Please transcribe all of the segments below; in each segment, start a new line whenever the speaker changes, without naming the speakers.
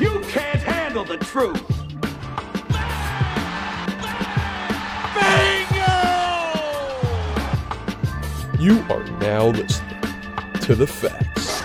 You can't handle the truth.
You are now listening to the facts.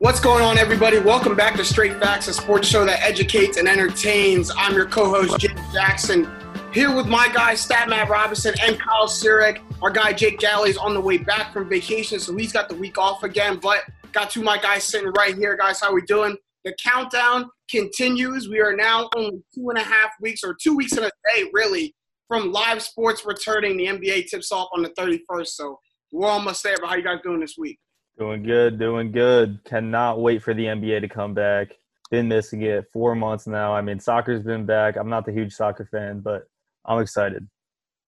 What's going on, everybody? Welcome back to Straight Facts, a sports show that educates and entertains. I'm your co-host Jim Jackson, here with my guy Stat Matt Robinson and Kyle Sirik. Our guy Jake Galley is on the way back from vacation, so he's got the week off again. But got two of my guys sitting right here, guys. How we doing? The countdown continues. We are now only two and a half weeks, or two weeks and a day, really, from live sports returning. The NBA tips off on the 31st, so we're almost there. But how you guys doing this week?
Doing good, doing good. Cannot wait for the NBA to come back. Been missing it four months now. I mean, soccer's been back. I'm not the huge soccer fan, but I'm excited.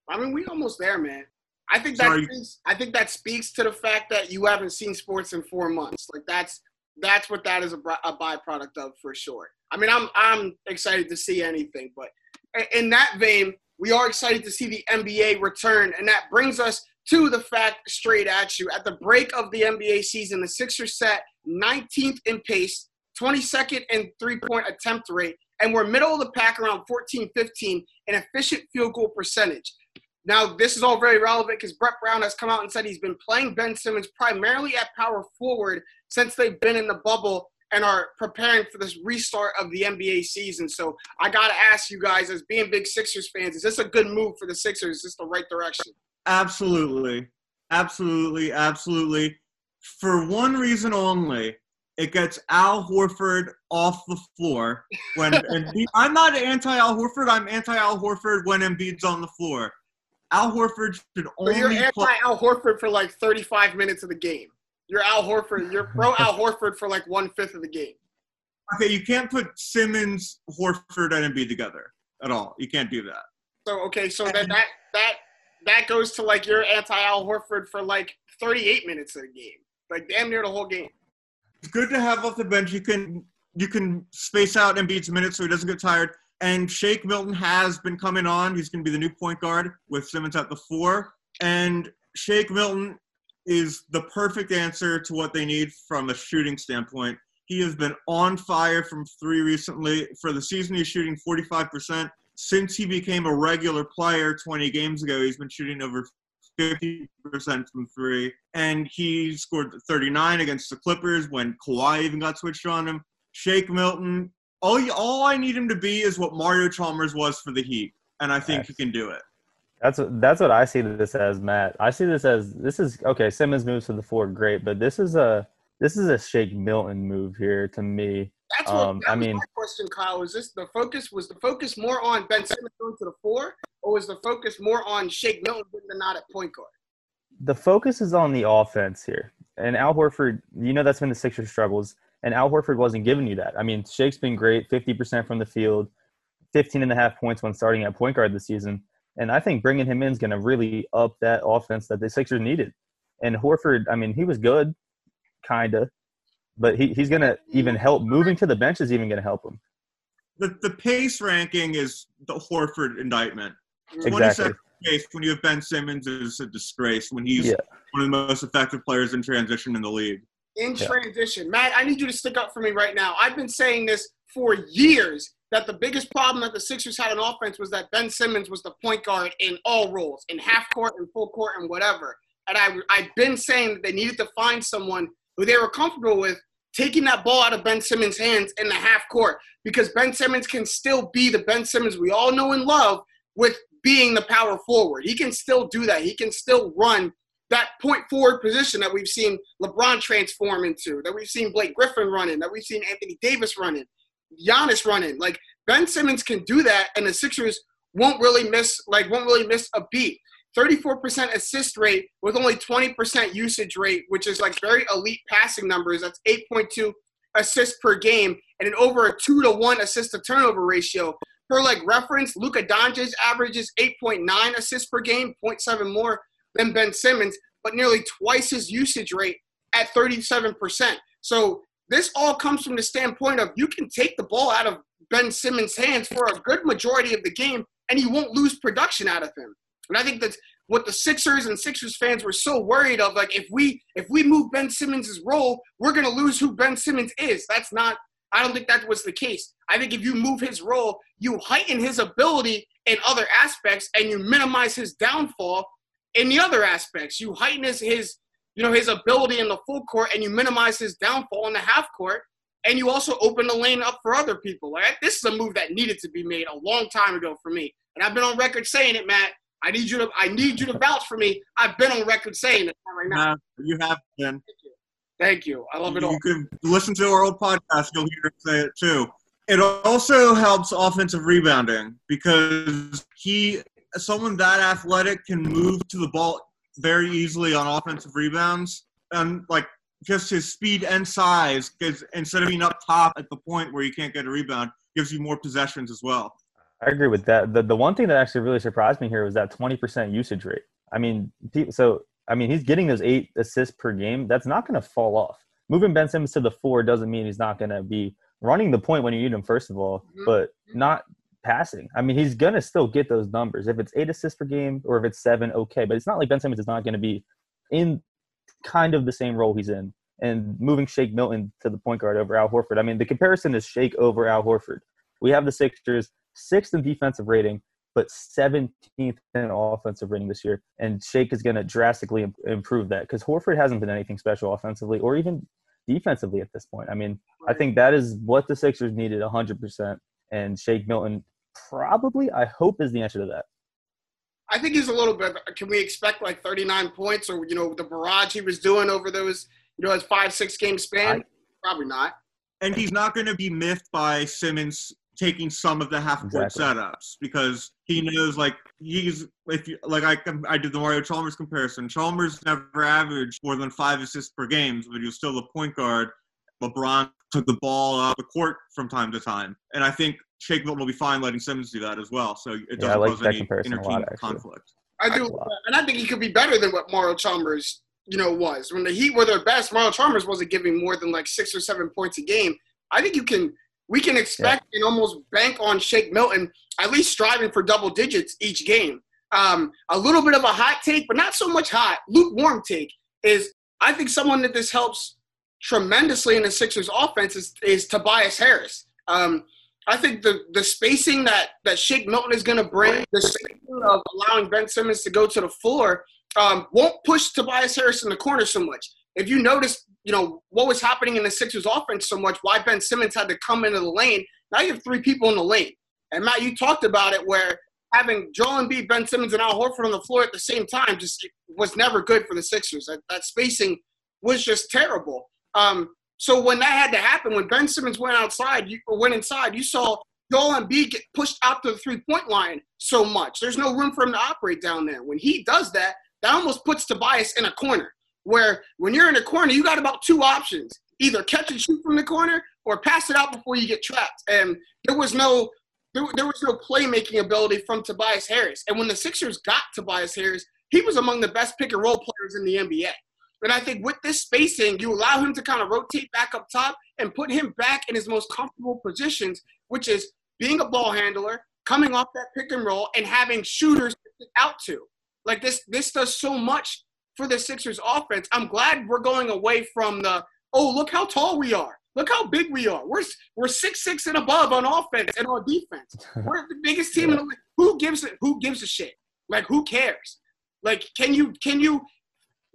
I mean, we almost there, man. I think that
Sorry.
speaks, I think that speaks to the fact that you haven't seen sports in four months. Like that's that's what that is a, a byproduct of for sure. I mean, I'm I'm excited to see anything, but in that vein, we are excited to see the NBA return, and that brings us to the fact straight at you. At the break of the NBA season, the Sixers set 19th in pace, 22nd in three-point attempt rate, and we're middle of the pack around 14-15 in efficient field goal percentage. Now, this is all very relevant because Brett Brown has come out and said he's been playing Ben Simmons primarily at power forward since they've been in the bubble and are preparing for this restart of the NBA season. So I got to ask you guys, as being big Sixers fans, is this a good move for the Sixers? Is this the right direction?
Absolutely. Absolutely. Absolutely. For one reason only, it gets Al Horford off the floor when Embiid, I'm not anti Al Horford. I'm anti Al Horford when Embiid's on the floor. Al Horford should
So you're anti
play.
Al Horford for like 35 minutes of the game. You're Al Horford. You're pro Al Horford for like one fifth of the game.
Okay, you can't put Simmons, Horford, and Embiid together at all. You can't do that.
So okay, so that that that that goes to like you're anti Al Horford for like 38 minutes of the game, like damn near the whole game.
It's good to have off the bench. You can you can space out Embiid's minutes so he doesn't get tired. And Shake Milton has been coming on. He's going to be the new point guard with Simmons at the four. And Shake Milton is the perfect answer to what they need from a shooting standpoint. He has been on fire from three recently. For the season, he's shooting 45%. Since he became a regular player 20 games ago, he's been shooting over 50% from three. And he scored 39 against the Clippers when Kawhi even got switched on him. Shake Milton, all, you, all I need him to be is what Mario Chalmers was for the Heat. And I think he can do it.
That's what that's what I see this as, Matt. I see this as this is okay. Simmons moves to the floor, great, but this is a this is a Shake Milton move here to me.
That's what
Um,
that
I mean-
my question, Kyle. Was this the focus? Was the focus more on Ben Simmons going to the four, or was the focus more on Shake Milton getting the nod at point guard?
The focus is on the offense here, and Al Horford. You know that's been the Sixers' struggles, and Al Horford wasn't giving you that. I mean, Shake's been great, fifty percent from the field, 15 and a half points when starting at point guard this season. And I think bringing him in is going to really up that offense that the Sixers needed. And Horford, I mean, he was good, kind of, but he, he's going to even help. Moving to the bench is even going to help him.
The, the pace ranking is the Horford indictment.
Exactly.
27th pace when you have Ben Simmons is a disgrace when he's
Yeah.
one of the most effective players in transition in the league.
In
Yeah.
transition, Matt, I need you to stick up for me right now. I've been saying this for years that the biggest problem that the Sixers had in offense was that Ben Simmons was the point guard in all roles, in half court and full court and whatever. And I, I've been saying that they needed to find someone who they were comfortable with taking that ball out of Ben Simmons' hands in the half court because Ben Simmons can still be the Ben Simmons we all know and love with being the power forward. He can still do that. He can still run that point forward position that we've seen LeBron transform into, that we've seen Blake Griffin running, that we've seen Anthony Davis running, Giannis running. Like Ben Simmons can do that, and the Sixers won't really miss like won't really miss a beat. 34% assist rate with only 20% usage rate, which is like very elite passing numbers. That's 8.2 assists per game and an over a two to one assist to turnover ratio. For like reference, Luka Doncic averages 8.9 assists per game, 0.7 more than Ben Simmons, but nearly twice his usage rate at 37%. So this all comes from the standpoint of you can take the ball out of Ben Simmons' hands for a good majority of the game, and you won't lose production out of him. And I think that's what the Sixers and Sixers fans were so worried of. Like if we if we move Ben Simmons' role, we're gonna lose who Ben Simmons is. That's not. I don't think that was the case. I think if you move his role, you heighten his ability in other aspects, and you minimize his downfall in the other aspects. You heighten his his you know his ability in the full court, and you minimize his downfall in the half court. And you also open the lane up for other people. Like this is a move that needed to be made a long time ago for me. And I've been on record saying it, Matt. I need you to I need you to vouch for me. I've been on record saying it right now.
Nah, you have been.
Thank you. Thank you. I love it all.
You can listen to our old podcast. You'll hear him say it too. It also helps offensive rebounding because he, someone that athletic, can move to the ball very easily on offensive rebounds, and like just his speed and size, because instead of being up top at the point where you can't get a rebound, gives you more possessions as well.
I agree with that. The the one thing that actually really surprised me here was that 20% usage rate. I mean, so I mean, he's getting those eight assists per game. That's not going to fall off. Moving Ben Simmons to the four doesn't mean he's not going to be running the point when you need him, first of all,
Mhm.
but not passing. I mean, he's going to still get those numbers. If it's eight assists per game or if it's seven, okay. But it's not like Ben Simmons is not going to be in kind of the same role he's in. And moving Shake Milton to the point guard over Al Horford. I mean, the comparison is Shake over Al Horford. We have the Sixers sixth in defensive rating, but 17th in offensive rating this year. And Shake is going to drastically improve that because Horford hasn't been anything special offensively or even defensively at this point. I mean, I think that is what the Sixers needed 100%. And Shake Milton probably, I hope, is the answer to that.
I think he's a little bit. Can we expect like 39 points or you know the barrage he was doing over those you know his five six game span?
I-
Probably not.
And he's not going to be miffed by Simmons taking some of the half court
Exactly.
setups because he knows like he's if you like I I did the Mario Chalmers comparison. Chalmers never averaged more than five assists per game, but he was still the point guard. LeBron took the ball up the court from time to time, and I think Shake Milton will be fine letting Simmons do that as well. So it doesn't
I like
cause any
comparison a lot,
inter-team conflict.
I do, and I think he could be better than what Mario Chalmers you know was when the Heat were their best. Mario Chalmers wasn't giving more than like six or seven points a game. I think you can. We can expect and almost bank on Shake Milton at least striving for double digits each game. Um, a little bit of a hot take, but not so much hot. Lukewarm take is I think someone that this helps tremendously in the Sixers offense is, is Tobias Harris. Um, I think the the spacing that that Shake Milton is going to bring, the spacing of allowing Ben Simmons to go to the floor, um, won't push Tobias Harris in the corner so much. If you notice, you know what was happening in the Sixers offense so much, why Ben Simmons had to come into the lane. Now you have three people in the lane, and Matt, you talked about it where having Joel Embiid, Ben Simmons, and Al Horford on the floor at the same time just was never good for the Sixers. That, that spacing was just terrible. Um, so when that had to happen, when Ben Simmons went outside, you or went inside, you saw Joel Embiid get pushed out to the three-point line so much. There's no room for him to operate down there. When he does that, that almost puts Tobias in a corner. Where when you're in a corner, you got about two options: either catch and shoot from the corner, or pass it out before you get trapped. And there was no there, there was no playmaking ability from Tobias Harris. And when the Sixers got Tobias Harris, he was among the best pick and roll players in the NBA. And I think with this spacing, you allow him to kind of rotate back up top and put him back in his most comfortable positions, which is being a ball handler, coming off that pick and roll, and having shooters out to. Like this, this does so much for the Sixers offense. I'm glad we're going away from the oh look how tall we are, look how big we are. We're we're six six and above on offense and on defense. We're the biggest team in the league. Who gives a who gives a shit? Like who cares? Like can you can you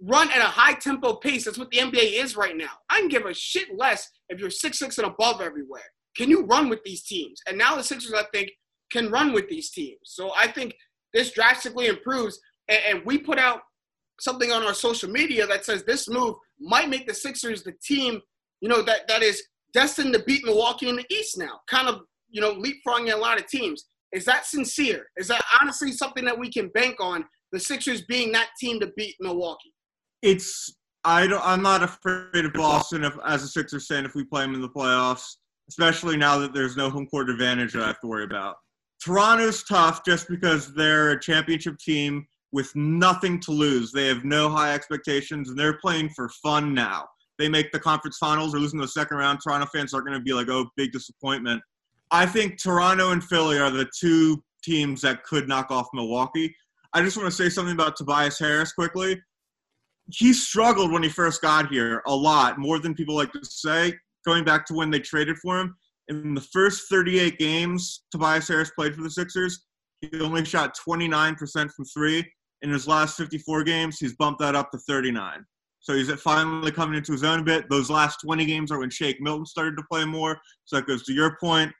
run at a high tempo pace? That's what the NBA is right now. I can give a shit less if you're six six and above everywhere. Can you run with these teams? And now the Sixers, I think, can run with these teams. So I think this drastically improves. And, and we put out something on our social media that says this move might make the Sixers the team, you know, that that is destined to beat Milwaukee in the East now. Kind of, you know, leapfrogging a lot of teams. Is that sincere? Is that honestly something that we can bank on? The Sixers being that team to beat Milwaukee.
It's I don't, I'm not afraid of Boston if, as a Sixers fan if we play them in the playoffs, especially now that there's no home court advantage that I have to worry about. Toronto's tough just because they're a championship team with nothing to lose. They have no high expectations and they're playing for fun now. They make the conference finals or losing the second round. Toronto fans aren't going to be like, oh, big disappointment. I think Toronto and Philly are the two teams that could knock off Milwaukee. I just want to say something about Tobias Harris quickly. He struggled when he first got here a lot, more than people like to say. Going back to when they traded for him, in the first 38 games Tobias Harris played for the Sixers, he only shot 29% from three. In his last 54 games, he's bumped that up to 39. So he's finally coming into his own a bit. Those last 20 games are when Shake Milton started to play more. So that goes to your point.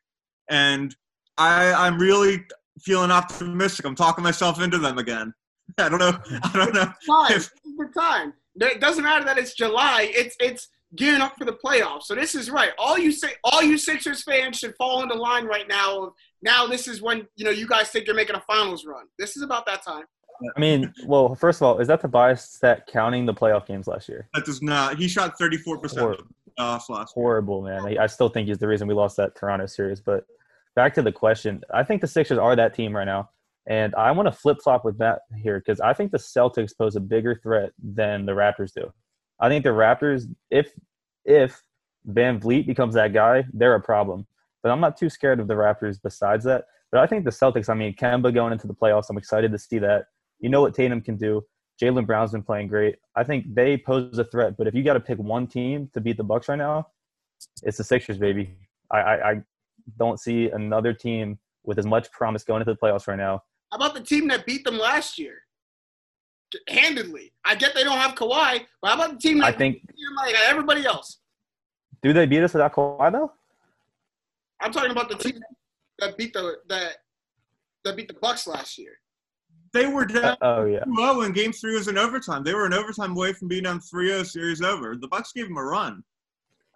And I, I'm really feeling optimistic. I'm talking myself into them again. I don't know. I don't know. If,
the time. It doesn't matter that it's July. It's it's gearing up for the playoffs. So this is right. All you say, all you Sixers fans should fall into line right now. Of now, this is when you know you guys think you're making a finals run. This is about that time.
I mean, well, first of all, is that the bias stat counting the playoff games last year?
that does not. He shot 34%
Or-
of last.
Horrible, man. I, I still think he's the reason we lost that Toronto series. But back to the question, I think the Sixers are that team right now, and I want to flip flop with that here because I think the Celtics pose a bigger threat than the Raptors do. I think the Raptors, if if VanVleet becomes that guy, they're a problem. But I'm not too scared of the Raptors. Besides that, but I think the Celtics. I mean, Kemba going into the playoffs. I'm excited to see that. You know what Tatum can do. Jaylen Brown's been playing great. I think they pose a threat. But if you got to pick one team to beat the Bucks right now, it's the Sixers, baby. I, I, I don't see another team with as much promise going into the playoffs right now.
How about the team that beat them last year? Handedly. I get they don't have Kawhi, but how about the team that
I think.
like everybody else?
Do they beat us without Kawhi though?
I'm talking about the team that beat the that that beat the Bucks last year.
They were down
Uh, oh yeah.
2-0 in Game Three was in overtime. They were an overtime away from being down 3-0 series over. The Bucks gave them a run.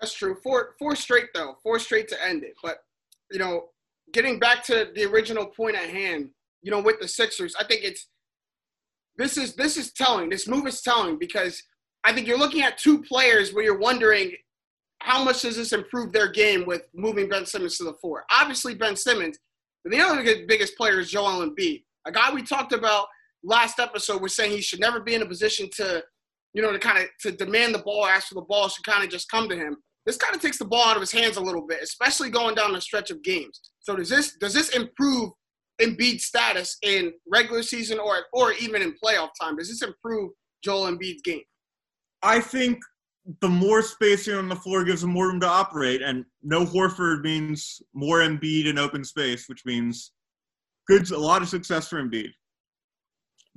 That's true. Four four straight though. Four straight to end it. But you know, getting back to the original point at hand, you know, with the Sixers, I think it's this is this is telling. This move is telling because I think you're looking at two players where you're wondering how much does this improve their game with moving Ben Simmons to the four. Obviously Ben Simmons, but the other big- biggest player is Joel Embiid, a guy we talked about last episode. was saying he should never be in a position to, you know, to kind of to demand the ball, ask for the ball, should kind of just come to him this kind of takes the ball out of his hands a little bit, especially going down the stretch of games. So does this does this improve Embiid's status in regular season or or even in playoff time? Does this improve Joel Embiid's game?
I think the more spacing on the floor gives them more room to operate, and no Horford means more Embiid in open space, which means good a lot of success for Embiid.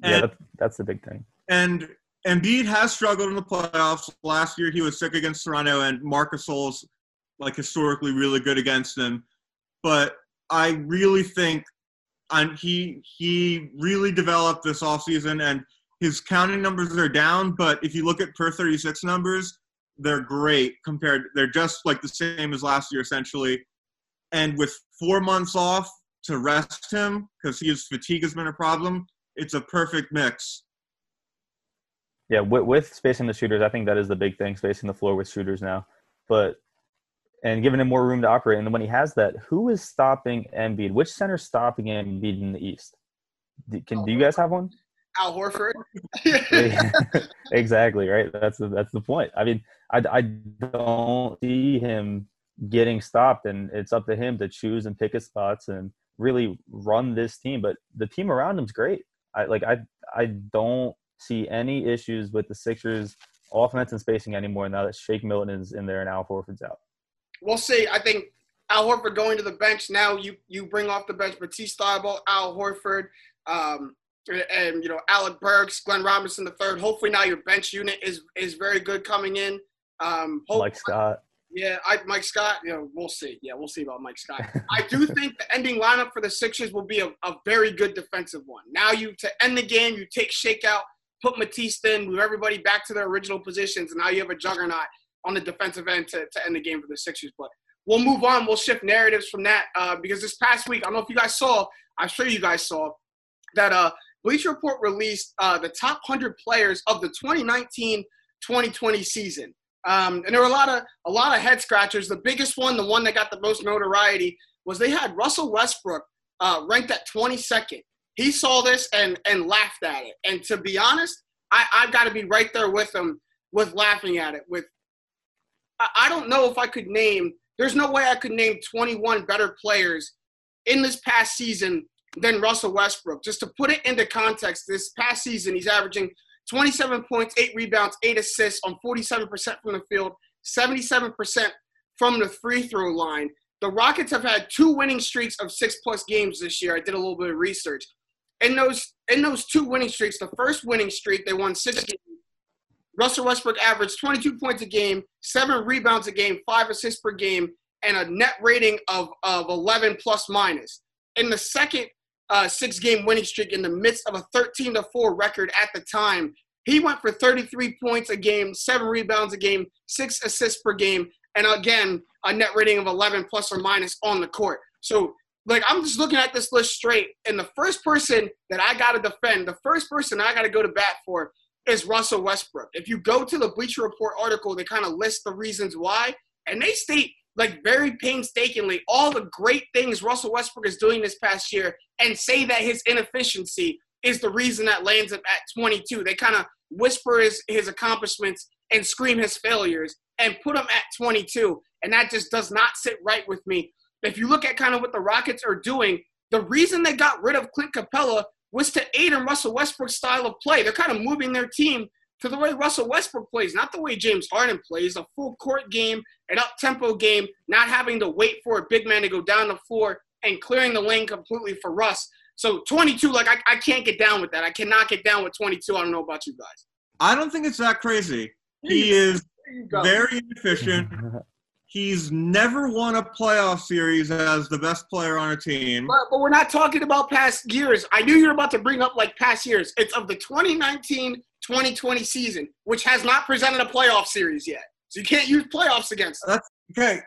Yeah,
And-
that, that's the big thing.
And Embiid has struggled in the playoffs. Last year he was sick against Toronto, and Marcus Gasol's like historically really good against him. But I really think and he he really developed this offseason and his counting numbers are down, but if you look at per 36 numbers, they're great compared they're just like the same as last year essentially. And with four months off to rest him, because his fatigue has been a problem, it's a perfect mix.
Yeah, with, with spacing the shooters, I think that is the big thing, spacing the floor with shooters now. But and giving him more room to operate. And when he has that, who is stopping Embiid? Which center's stopping Embiid in the East? Do, can do you guys have one?
Al Horford.
exactly right. That's the, that's the point. I mean, I, I don't see him getting stopped, and it's up to him to choose and pick his spots and really run this team. But the team around him's great. I like I I don't see any issues with the Sixers offense and spacing anymore now that Shake Milton is in there and Al Horford's out.
We'll see. I think Al Horford going to the bench now. You you bring off the bench Matisse Thybulle, Al Horford, um, and, and, you know Alec Burks, Glenn Robinson the third. Hopefully now your bench unit is is very good coming in. Um,
Mike Scott.
Yeah, I, Mike Scott. You know, we'll see. Yeah, we'll see about Mike Scott. I do think the ending lineup for the Sixers will be a, a very good defensive one. Now you to end the game, you take Shakeout, put Matisse in, move everybody back to their original positions, and now you have a juggernaut on the defensive end to, to end the game for the Sixers. But we'll move on. We'll shift narratives from that uh, because this past week, I don't know if you guys saw. I'm sure you guys saw that uh, Bleacher Report released uh, the top 100 players of the 2019-2020 season. Um, and there were a lot of a lot of head scratchers. The biggest one, the one that got the most notoriety, was they had Russell Westbrook uh, ranked at 22nd. He saw this and and laughed at it. And to be honest, I, I've got to be right there with him with laughing at it. With I, don't know if I could name. There's no way I could name 21 better players in this past season than Russell Westbrook. Just to put it into context, this past season, he's averaging 27 points, 8 rebounds, 8 assists on 47% from the field, 77% from the free throw line. The Rockets have had two winning streaks of six plus games this year. I did a little bit of research. In those in those two winning streaks, the first winning streak, they won six games. Russell Westbrook averaged 22 points a game, seven rebounds a game, five assists per game, and a net rating of, of 11 plus minus. In the second uh, six game winning streak, in the midst of a 13 to 4 record at the time, he went for 33 points a game, seven rebounds a game, six assists per game, and again, a net rating of 11 plus or minus on the court. So, like, I'm just looking at this list straight, and the first person that I got to defend, the first person I got to go to bat for is Russell Westbrook. If you go to the Bleacher Report article, they kind of list the reasons why, and they state like very painstakingly all the great things Russell Westbrook is doing this past year and say that his inefficiency is the reason that lands him at 22. They kind of whisper his, his accomplishments and scream his failures and put him at 22. And that just does not sit right with me. If you look at kind of what the Rockets are doing, the reason they got rid of Clint Capela was to aid in Russell Westbrook's style of play. They're kind of moving their team to the way Russell Westbrook plays, not the way James Harden plays, a full court game, an up tempo game, not having to wait for a big man to go down the floor and clearing the lane completely for Russ. So 22, like I, I can't get down with that. I cannot get down with 22. I don't know about you guys.
I don't think it's that crazy. He is very efficient. He's never won a playoff series as the best player on a team.
But, but we're not talking about past years. I knew you were about to bring up like past years. It's of the 2019 2020 season, which has not presented a playoff series yet. So you can't use playoffs against them.
That's okay.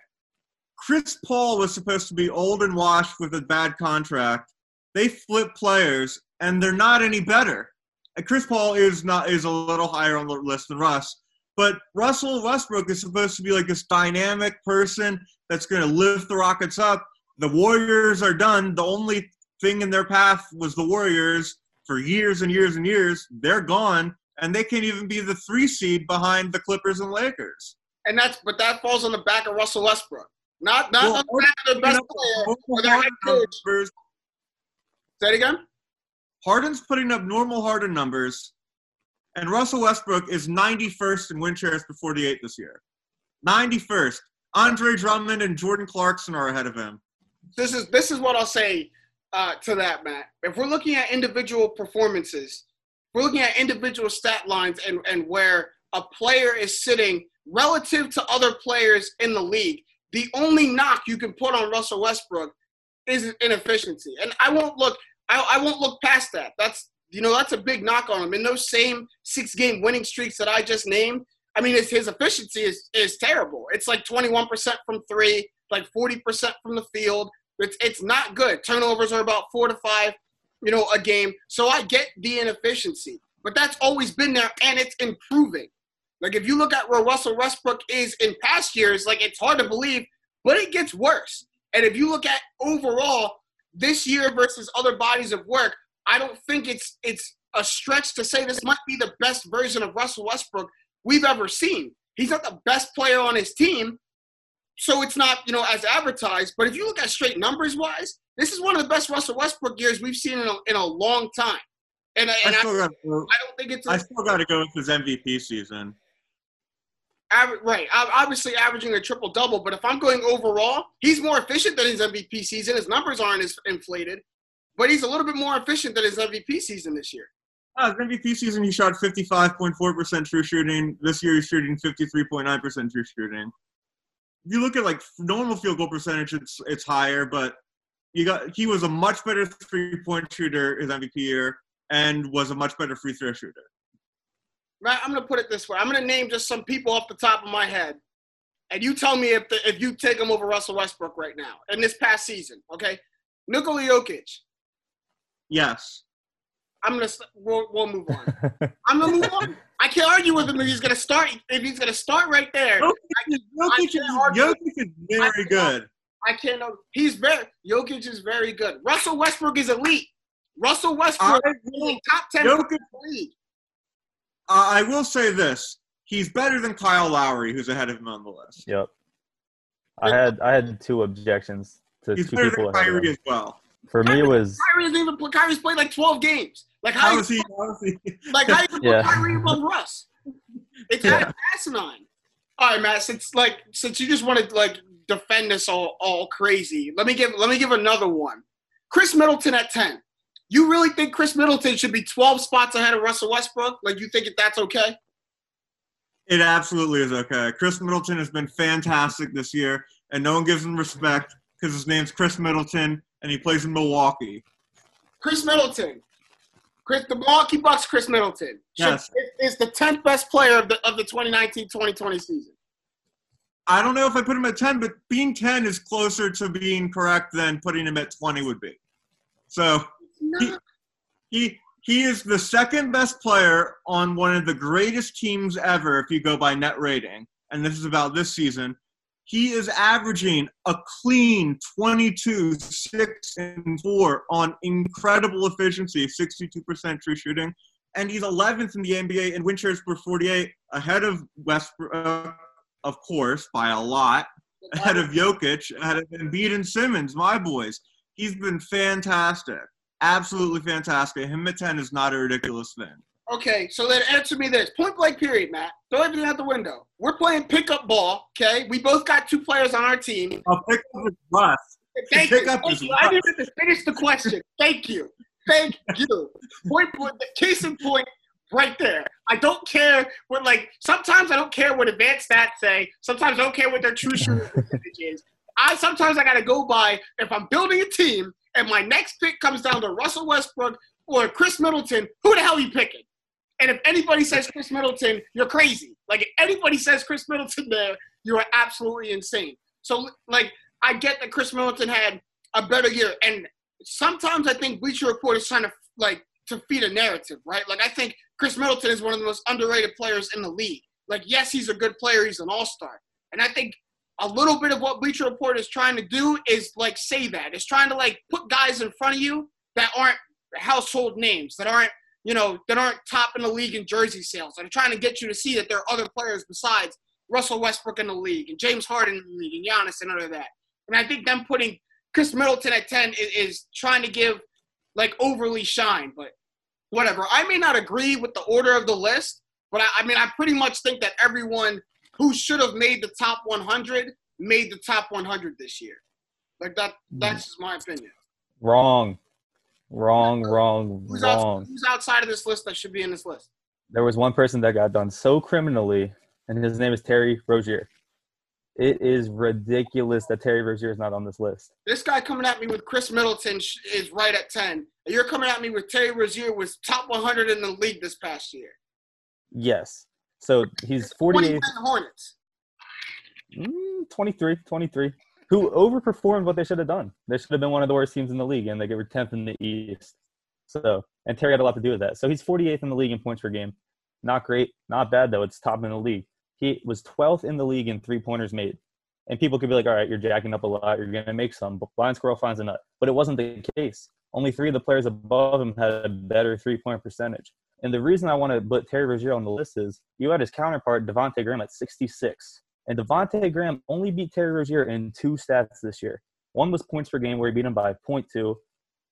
Chris Paul was supposed to be old and washed with a bad contract. They flip players, and they're not any better. And Chris Paul is not is a little higher on the list than Russ, but Russell Westbrook is supposed to be like this dynamic person that's going to lift the Rockets up. The Warriors are done. The only thing in their path was the Warriors for years and years and years. They're gone, and they can't even be the three seed behind the Clippers and Lakers.
And that's but that falls on the back of Russell Westbrook. Not not
Well,
on the back of the best player or their head coach.
Numbers.
Say it again.
Harden's putting up normal Harden numbers, and Russell Westbrook is 91st in win shares per 48 this year. 91st. Andre Drummond and Jordan Clarkson are ahead of him.
This is this is what I'll say uh, to that, Matt. If we're looking at individual performances, we're looking at individual stat lines and, and where a player is sitting relative to other players in the league. The only knock you can put on Russell Westbrook is inefficiency, and I won't look. I, I won't look past that. That's you know that's a big knock on him. In those same six game winning streaks that I just named, I mean his, his efficiency is is terrible. It's like 21% from three, like 40% from the field. It's it's not good. Turnovers are about four to five, you know, a game. So I get the inefficiency, but that's always been there, and it's improving. Like if you look at where Russell Westbrook is in past years, like it's hard to believe, but it gets worse. And if you look at overall this year versus other bodies of work, I don't think it's it's a stretch to say this might be the best version of Russell Westbrook we've ever seen. He's not the best player on his team, so it's not you know as advertised. But if you look at straight numbers wise, this is one of the best Russell Westbrook years we've seen in a, in a long time. And, I-
I
and I,
still, got,
I don't think it's a,
I still got to go with his MVP season.
aver- right. ob- Obviously, averaging a triple double, but if I'm going overall, he's more efficient than his MVP season. His numbers aren't as inflated, but he's a little bit more efficient than his MVP season this year.
Uh, his MVP season, he shot 55.4% true shooting. This year, he's shooting 53.9% true shooting. If you look at like normal field goal percentage, it's it's higher, but you got he was a much better three point shooter his MVP year, and was a much better free throw shooter.
Right. I'm gonna put it this way. I'm gonna name just some people off the top of my head, and you tell me if the, if you take them over Russell Westbrook right now in this past season. Okay. Nikola Jokic.
Yes.
I'm gonna st- we'll, we'll move on. I'm gonna move on. I can't argue with him if he's gonna start. If he's gonna start right there,
Jokic is, Jokic is. Jokic is very good.
I can't. He's very. Jokic is very good. Russell Westbrook is elite. Russell Westbrook
I
is
will,
a top ten
Jokic-
player in the league.
Uh, I will say this: he's better than Kyle Lowry, who's ahead of him on the list.
Yep. I had I had two objections to
He's
two
better
people
than
ahead of
Kyrie
him.
as well.
For me, it was
Kyrie doesn't even play. Kyrie's played like 12 games. Like how,
How
you,
is he? How is he?
like how you put
Yeah.
Kyrie above Russ? It's
Yeah.
asinine. All right, Matt. Since like since you just want to like defend this all all crazy, let me give let me give another one. Khris Middleton at 10. You really think Khris Middleton should be 12 spots ahead of Russell Westbrook? Like you think that's okay?
It absolutely is okay. Khris Middleton has been fantastic this year, and no one gives him respect because his name's Chris Middleton and he plays in Milwaukee.
Khris Middleton. Khris, the Milwaukee Bucks, Khris Middleton.
Yes.
Is, the 10th best player of the, of the 2019-2020 season.
I don't know if I put him at 10, but being 10 is closer to being correct than putting him at 20 would be. So
No.
he he is the second best player on one of the greatest teams ever if you go by net rating. And this is about this season. He is averaging a clean 22, 6, and 4 on incredible efficiency, 62% true shooting. And he's 11th in the NBA in win shares per 48, ahead of Westbrook, of course, by a lot, ahead of Jokic, ahead of Embiid and Simmons, my boys. He's been fantastic. Absolutely fantastic. Him at 10 is not a ridiculous thing.
Okay, so then answer me this. Point blank period, Matt. Throw everything out the window. We're playing pickup ball, okay? We both got two players on our team.
Oh, I'll pick up his Russ.
Thank
Pick
you.
up
Thank
his
you. I didn't even finish the question. Thank you. Thank you. Point, point, the case in point right there. I don't care what, like, sometimes I don't care what advanced stats say. Sometimes I don't care what their true shooting percentage is. I sometimes I got to go by if I'm building a team and my next pick comes down to Russell Westbrook or Khris Middleton, who the hell are you picking? And if anybody says Khris Middleton, you're crazy. Like if anybody says Khris Middleton there, you are absolutely insane. So like I get that Khris Middleton had a better year, and sometimes I think Bleacher Report is trying to like to feed a narrative, right? Like I think Khris Middleton is one of the most underrated players in the league. Like yes, he's a good player, he's an all star, and I think a little bit of what Bleacher Report is trying to do is like say that it's trying to like put guys in front of you that aren't household names, that aren't you know that aren't top in the league in jersey sales, are trying to get you to see that there are other players besides Russell Westbrook in the league and James Harden in the league and Giannis and all of that. And I think them putting Khris Middleton at 10 is, is trying to give like overly shine, but whatever. I may not agree with the order of the list, but I, I mean, I pretty much think that everyone who should have made the top 100 made the top 100 this year. Like that, mm. that's just my opinion.
wrong, wrong, wrong,
Who's,
wrong.
who's outside of this list that should be in this list?
There was one person that got done so criminally, and his name is Terry Rozier. It is ridiculous that Terry Rozier is not on this list.
This guy coming at me with Khris Middleton is right at 10. And you're coming at me with Terry Rozier was top 100 in the league this past year.
Yes. So he's
20
48,
Hornets.
mm, 23, 23, who overperformed what they should have done. They should have been one of the worst teams in the league, and they were 10th in the East. So, and Terry had a lot to do with that. So he's 48th in the league in points per game. Not great, not bad though. It's top in the league. He was 12th in the league in three pointers made. And people could be like, all right, you're jacking up a lot. You're going to make some. But blind squirrel finds a nut. But it wasn't the case. Only three of the players above him had a better three point percentage. And the reason I want to put Terry Rozier on the list is you had his counterpart, Devontae Graham, at 66. And Devontae Graham only beat Terry Rozier in two stats this year. One was points per game, where he beat him by 0.2,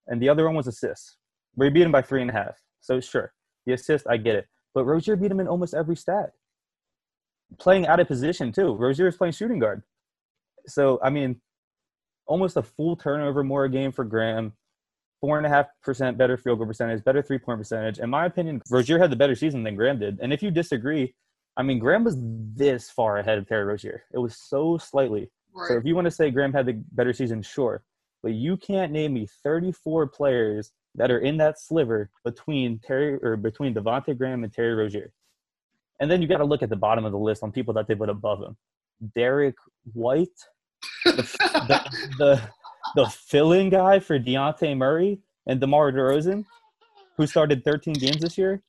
and the other one was assists, where he beat him by three and a half. So, sure, the assist, I get it. But Rozier beat him in almost every stat. Playing out of position, too. Rozier is playing shooting guard. So, I mean, almost a full turnover more a game for Graham. Four and a half percent better field goal percentage, better three point percentage. In my opinion, Rozier had the better season than Graham did. And if you disagree, I mean, Graham was this far ahead of Terry Rozier. It was so slightly. So if you want to say Graham had the better season, sure. But you can't name me 34 players that are in that sliver between Terry or between Devontae Graham and Terry Rozier. And then you got to look at the bottom of the list on people that they put above him. Derek White, the, the, the, the fill-in guy for Dejounte Murray and DeMar DeRozan, who started 13 games this year.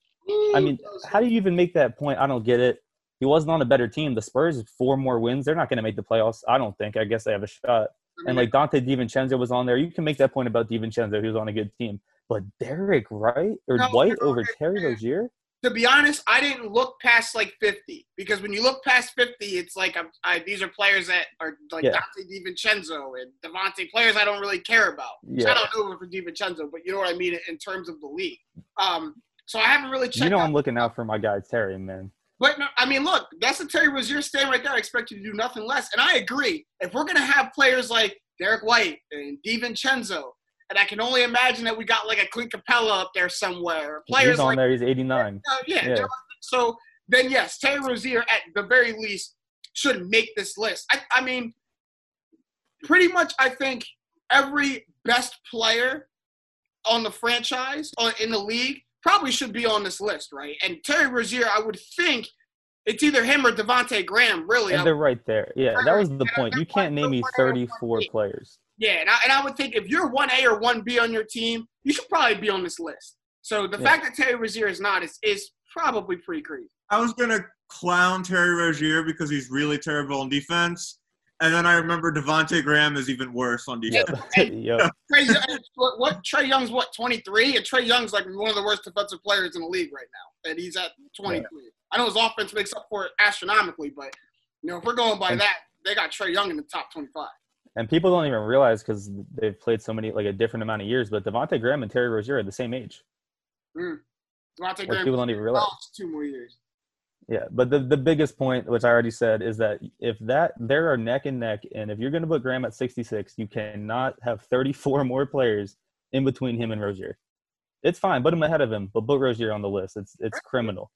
I mean, how do you even make that point? I don't get it. He wasn't on a better team. The Spurs, four more wins. They're not going to make the playoffs. I don't think. I guess they have a shot. And like Donte DiVincenzo was on there. You can make that point about DiVincenzo. He was on a good team. But Derek Wright or
No,
White over Terry Rozier?
to be honest, I didn't look past like 50 because when you look past 50, it's like I'm, I, these are players that are like
Yeah.
Donte DiVincenzo and Devontae, players I don't really care about.
Yeah.
don't over for DiVincenzo, but you know what I mean in terms of the league. Um, so I haven't really checked
You know
out.
I'm looking out for my guy Terry, man.
But no, I mean, look, that's a Terry Rozier stand right there. I expect you to do nothing less. And I agree. If we're gonna have players like Derek White and DiVincenzo, and I can only imagine that we got like a Clint Capela up there somewhere. Players
He's on
like
there. He's 89.
uh, yeah.
Yeah.
So then, yes, Terry Rozier at the very least should make this list. I, I mean, pretty much, I think every best player on the franchise or in the league probably should be on this list, right? And Terry Rozier, I would think it's either him or Devonte Graham, really.
And they're right there. Yeah, that was the point. You can't name me
One A or
34 players.
Yeah, and I, and I would think if you're one A or one B on your team, you should probably be on this list. So the
Yeah.
fact that Terry Rozier is not is is probably pretty crazy.
I was gonna clown Terry Rozier because he's really terrible on defense, and then I remember Devonte Graham is even worse on
Yep.
defense.
yep.
Trae, Young- what, what Trae Young's what 23, and Trae Young's like one of the worst defensive players in the league right now, and he's at 23. I know his offense makes up for it astronomically, but you know if we're going by
And-
that, they got Trae Young in the top 25.
And people don't even realize because they've played so many, like a different amount of years. But Devonte Graham and Terry Rozier are the same age. Mm.
Devontae
Like
Graham
people don't even realize.
two more years.
Yeah, but the, the biggest point, which I already said, is that if that there are neck and neck, and if you're going to put Graham at 66, you cannot have 34 more players in between him and Rozier. It's fine, put him ahead of him, but put Rozier on the list. It's it's criminal.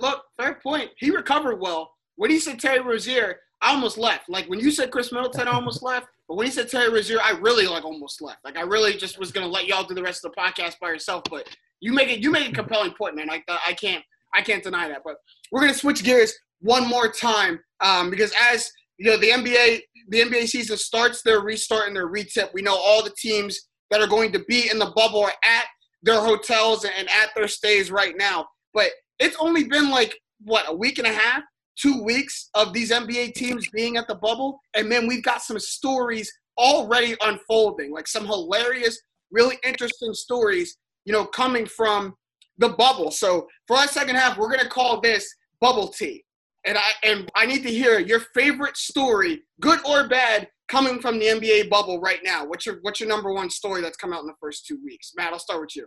Look, fair point. He recovered well. When he said Terry Rozier, I almost left. Like when you said Khris Middleton, I almost left. But when he said Terry Rozier, I really like almost left. Like I really just was gonna let y'all do the rest of the podcast by yourself. But you make it you make a compelling point, man. Like I can't I can't deny that. But we're gonna switch gears one more time um, because as you know the NBA the NBA season starts their restart and their retip. We know all the teams that are going to be in the bubble are at their hotels and at their stays right now. But it's only been like what a week and a half, two weeks of these NBA teams being at the bubble, and then we've got some stories already unfolding, like some hilarious, really interesting stories, you know, coming from the bubble. So for our second half, we're gonna call this bubble tea, and I and I need to hear your favorite story, good or bad, coming from the NBA bubble right now. What's your what's your number one story that's come out in the first two weeks? Matt, I'll start with you.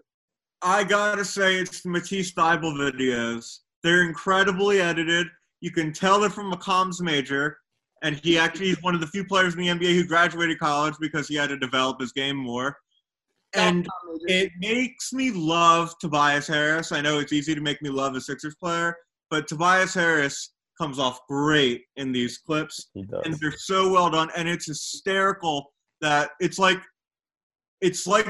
I gotta say, it's the Matisse Thybulle videos. They're incredibly edited. You can tell they're from a comms major, and he actually is one of the few players in the NBA who graduated college because he had to develop his game more. And it makes me love Tobias Harris. I know it's easy to make me love a Sixers player, but Tobias Harris comes off great in these clips
He does.
and they're so well done and it's hysterical that it's like it's like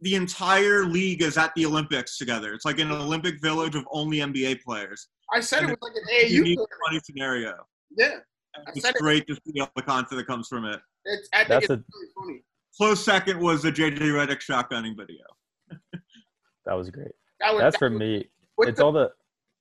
the entire league is at the olympics together it's like an olympic village of only nba players
I said it was like an AAU.
unique
player.
funny scenario
Yeah,
it's
said it.
great to see all the content that comes from it
it's I think
That's
it's
a
really funny.
Close second was the jj Redick shotgunning video
that was great.
That was
That's
that
for
was-
me. It's
the-
all the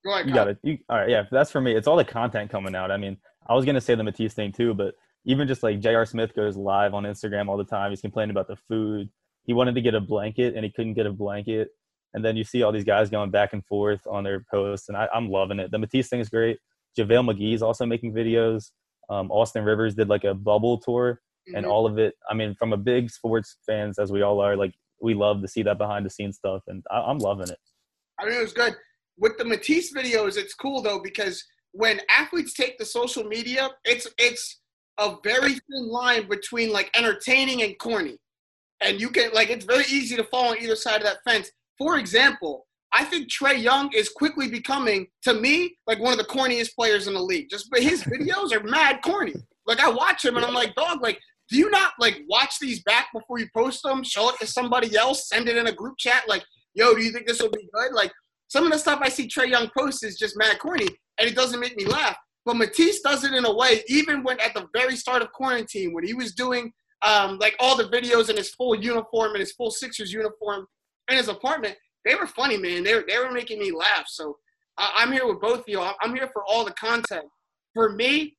Go ahead,
you got it. You, all right, yeah. That's for me. It's all the content coming out. I mean, I was gonna say the Matisse thing too, but even just like J.R. Smith goes live on Instagram all the time. He's complaining about the food. He wanted to get a blanket and he couldn't get a blanket. And then you see all these guys going back and forth on their posts, and I, I'm loving it. The Matisse thing is great. JaVale McGee is also making videos. Um, Austin Rivers did like a bubble tour, and
Mhm.
all of it. I mean, from a big sports fans as we all are, like we love to see that behind the scenes stuff, and I, I'm loving it.
I mean, it was good. With the Matisse videos, it's cool though because when athletes take the social media, it's it's a very thin line between like entertaining and corny, and you can like it's very easy to fall on either side of that fence. For example, I think Trae Young is quickly becoming, to me, like one of the corniest players in the league. Just but his videos are mad corny. Like I watch him and I'm like, dog, like, do you not like watch these back before you post them? Show it to somebody else, send it in a group chat, like, yo, do you think this will be good? Like some of the stuff I see Trae Young post is just mad corny, and it doesn't make me laugh. But Matisse does it in a way, even when at the very start of quarantine, when he was doing um, like all the videos in his full uniform and his full Sixers uniform in his apartment, they were funny, man. They were, they were making me laugh. So I, I'm here with both of you. I'm here for all the content. For me,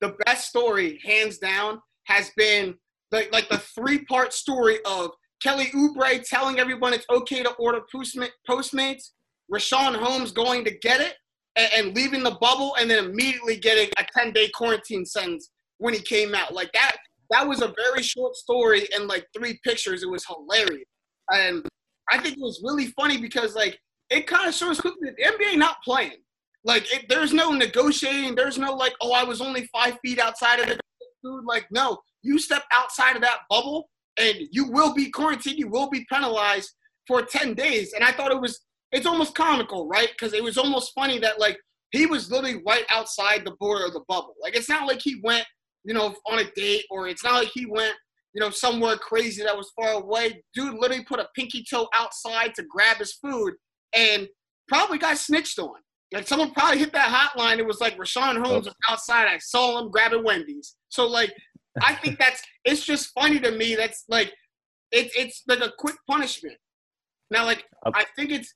the best story, hands down, has been like like the three part story of Kelly Oubre telling everyone it's okay to order Postma- Postmates, Richaun Holmes going to get it and, and leaving the bubble and then immediately getting a 10 day quarantine sentence when he came out. Like that, that was a very short story and like three pictures. It was hilarious. And I think it was really funny because like it kind of shows quickly the NBA not playing. Like it, there's no negotiating. There's no like, oh, I was only five feet outside of the food. Like no, you step outside of that bubble and you will be quarantined. You will be penalized for 10 days. And I thought it was, it's almost comical, right? Because it was almost funny that like he was literally right outside the border of the bubble. Like it's not like he went, you know, on a date or it's not like he went, you know, somewhere crazy that was far away. Dude literally put a pinky toe outside to grab his food and probably got snitched on. Like someone probably hit that hotline. It was like Richaun Holmes was outside. I saw him grabbing Wendy's. So like, I think that's it's just funny to me. That's like, it's it's like a quick punishment. Now, like, I think it's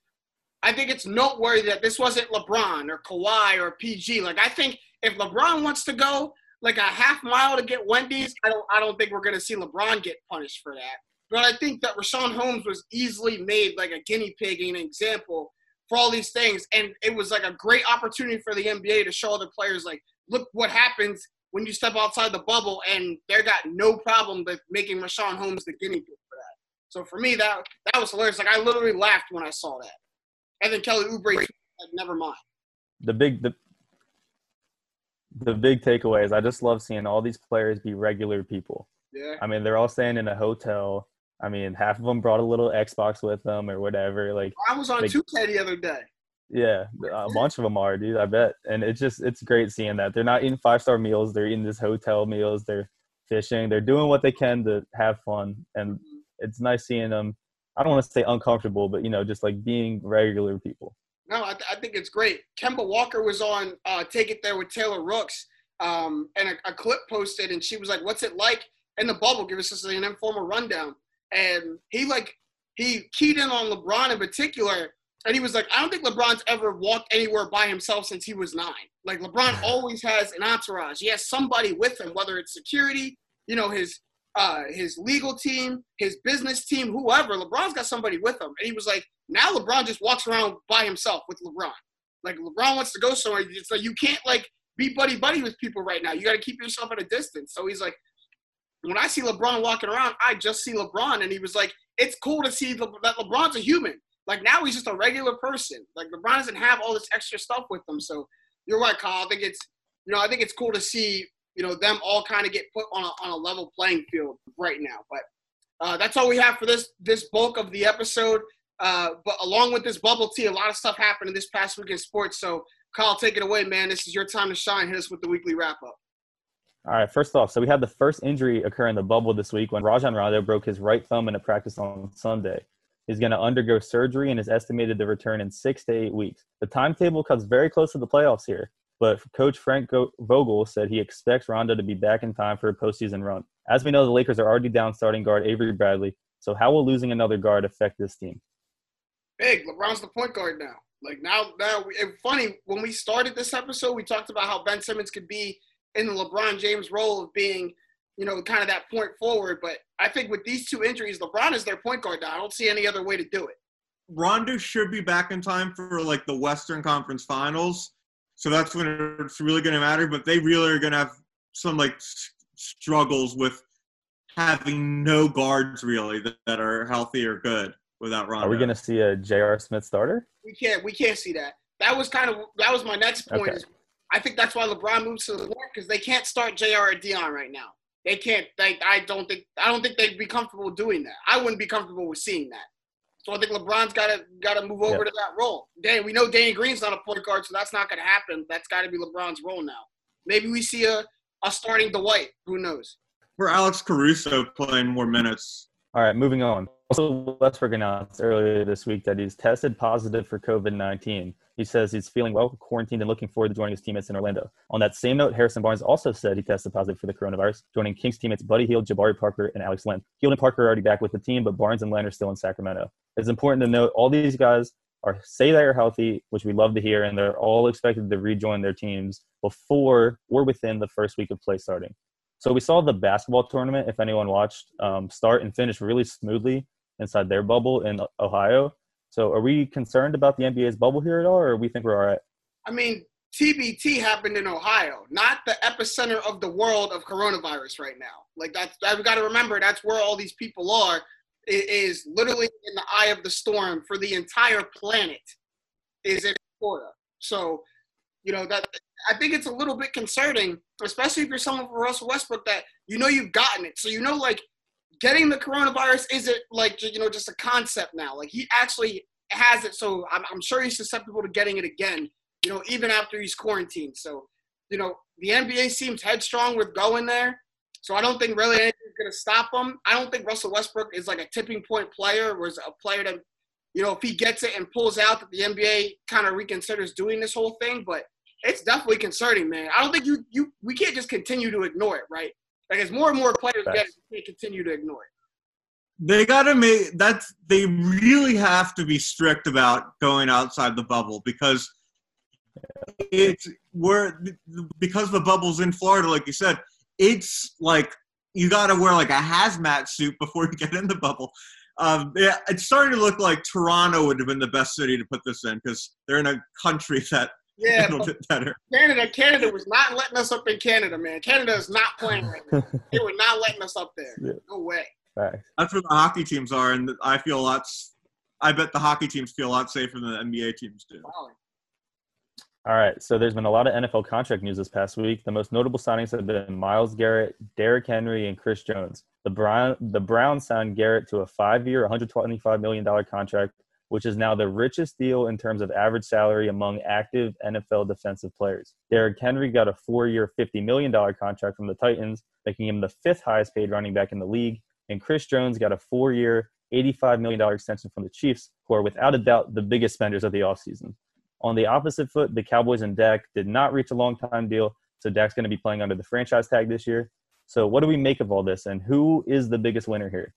I think it's noteworthy that this wasn't LeBron or Kawhi or PG. Like, I think if LeBron wants to go like a half mile to get Wendy's, I don't I don't think we're gonna see LeBron get punished for that. But I think that Richaun Holmes was easily made like a guinea pig and an example for all these things. And it was like a great opportunity for the NBA to show other players, like, look what happens when you step outside the bubble. And they got no problem with making Richaun Holmes the guinea pig for that. So for me, that that was hilarious. Like I literally laughed when I saw that. And then Kelly Oubre, like, never mind.
The big the the big takeaway is I just love seeing all these players be regular people.
Yeah.
I mean, they're all staying in a hotel. I mean, half of them brought a little Xbox with them or whatever. Like
I was on
like,
2K the other day.
Yeah, a bunch of them are, dude. I bet, and it's just it's great seeing that they're not eating five star meals. They're eating this hotel meals. They're fishing. They're doing what they can to have fun, and it's nice seeing them. I don't want to say uncomfortable, but you know, just like being regular people.
No, I, th- I think it's great. Kemba Walker was on uh, Take It There with Taylor Rooks, um, and a, a, clip posted, and she was like, "What's it like in the bubble?" Give us an informal rundown. And he like he keyed in on LeBron in particular, and he was like, "I don't think LeBron's ever walked anywhere by himself since he was nine. Like LeBron always has an entourage. He has somebody with him, whether it's security, you know, his uh, his legal team, his business team, whoever. LeBron's got somebody with him, and he was like, now LeBron just walks around by himself with LeBron. Like LeBron wants to go somewhere, it's like you can't like be buddy buddy with people right now. You got to keep yourself at a distance. So he's like, when I see LeBron walking around, I just see LeBron, and he was like, it's cool to see Le- that LeBron's a human. Like now he's just a regular person. Like LeBron doesn't have all this extra stuff with him. So you're right, Kyle. I think it's you know I think it's cool to see you know them all kind of get put on a, on a level playing field right now. But uh, that's all we have for this this bulk of the episode. Uh, but along with this bubble tea, a lot of stuff happened in this past week in sports. So, Kyle, take it away, man. This is your time to shine. Hit us with the weekly wrap up.
All right, first off, so we had the first injury occur in the bubble this week when Rajon Rondo broke his right thumb in a practice on Sunday. He's going to undergo surgery and is estimated to return in six to eight weeks. The timetable comes very close to the playoffs here, but Coach Frank Vogel said he expects Rondo to be back in time for a postseason run. As we know, the Lakers are already down starting guard Avery Bradley, so how will losing another guard affect this team?
big. LeBron's the point guard now. Like now, now it's funny when we started this episode, we talked about how Ben Simmons could be in the LeBron James role of being, you know, kind of that point forward. But I think with these two injuries, LeBron is their point guard now. I don't see any other way to do it.
Rondo should be back in time for like the Western Conference Finals, so that's when it's really going to matter. But they really are going to have some like struggles with having no guards really that, that are healthy or good without Rondo.
Are we going to see a J.R. Smith starter?
We can't. We can't see that. That was kind of that was my next point.
Okay.
Is I think that's why LeBron moves to the court because they can't start Jr. or Dion right now. They can't. They, I don't think. I don't think they'd be comfortable doing that. I wouldn't be comfortable with seeing that. So I think LeBron's got to got to move over
Yep.
to that role. Dan, we know Danny Green's not a point guard, so that's not going to happen. That's got to be LeBron's role now. Maybe we see a a starting Dwight. Who knows?
for Alex Caruso playing more minutes.
All right, moving on. Also, Westbrook announced earlier this week that he's tested positive for COVID 19. He says he's feeling well quarantined and looking forward to joining his teammates in Orlando. On that same note, Harrison Barnes also said he tested positive for the coronavirus, joining Kings teammates Buddy Hield, Jabari Parker, and Alex Len. Hield and Parker are already back with the team, but Barnes and Len are still in Sacramento. It's important to note all these guys are say they are healthy, which we love to hear, and they're all expected to rejoin their teams before or within the first week of play starting. So we saw the basketball tournament, if anyone watched, um, start and finish really smoothly inside their bubble in Ohio. So are we concerned about the NBA's bubble here at all, or we think we're all right?
I mean, TBT happened in Ohio, not the epicenter of the world of coronavirus right now. Like that's I've got to remember that's where all these people are. It is literally in the eye of the storm for the entire planet. Is in Florida. So, you know that I think it's a little bit concerning, especially if you're someone for Russell Westbrook that you know you've gotten it. So you know like getting the coronavirus isn't like you know just a concept now. Like he actually has it, so I'm, I'm sure he's susceptible to getting it again. You know, even after he's quarantined. So, you know, the NBA seems headstrong with going there. So I don't think really anything's gonna stop him. I don't think Russell Westbrook is like a tipping point player, or is a player that, you know, if he gets it and pulls out, that the NBA kind of reconsiders doing this whole thing. But it's definitely concerning, man. I don't think you you we can't just continue to ignore it, right? Like as more and more players get it, we can't continue to ignore it.
They gotta make that. They really have to be strict about going outside the bubble because it's where because the bubble's in Florida, like you said. It's like you gotta wear like a hazmat suit before you get in the bubble. Um, yeah, it's starting to look like Toronto would have been the best city to put this in because they're in a country that
Yeah,
handled
but
it better.
Canada, Canada was not letting us up in Canada, man. Canada is not playing right now. They were not letting us up there.
Yeah.
No way.
Facts.
That's where the hockey teams are, and I feel a lot. s- I bet the hockey teams feel a lot safer than the NBA teams do.
Wow.
All right, so there's been a lot of NFL contract news this past week. The most notable signings have been Myles Garrett, Derrick Henry, and Chris Jones. The Brown the Browns signed Garrett to a five-year, 125 million dollar contract, which is now the richest deal in terms of average salary among active NFL defensive players. Derrick Henry got a four-year, 50 million dollar contract from the Titans, making him the fifth highest paid running back in the league. And Chris Jones got a four-year, 85 million dollar extension from the Chiefs, who are without a doubt the biggest spenders of the offseason. On the opposite foot, the Cowboys and Dak did not reach a long time deal, so Dak's going to be playing under the franchise tag this year. So, what do we make of all this, and who is the biggest winner here?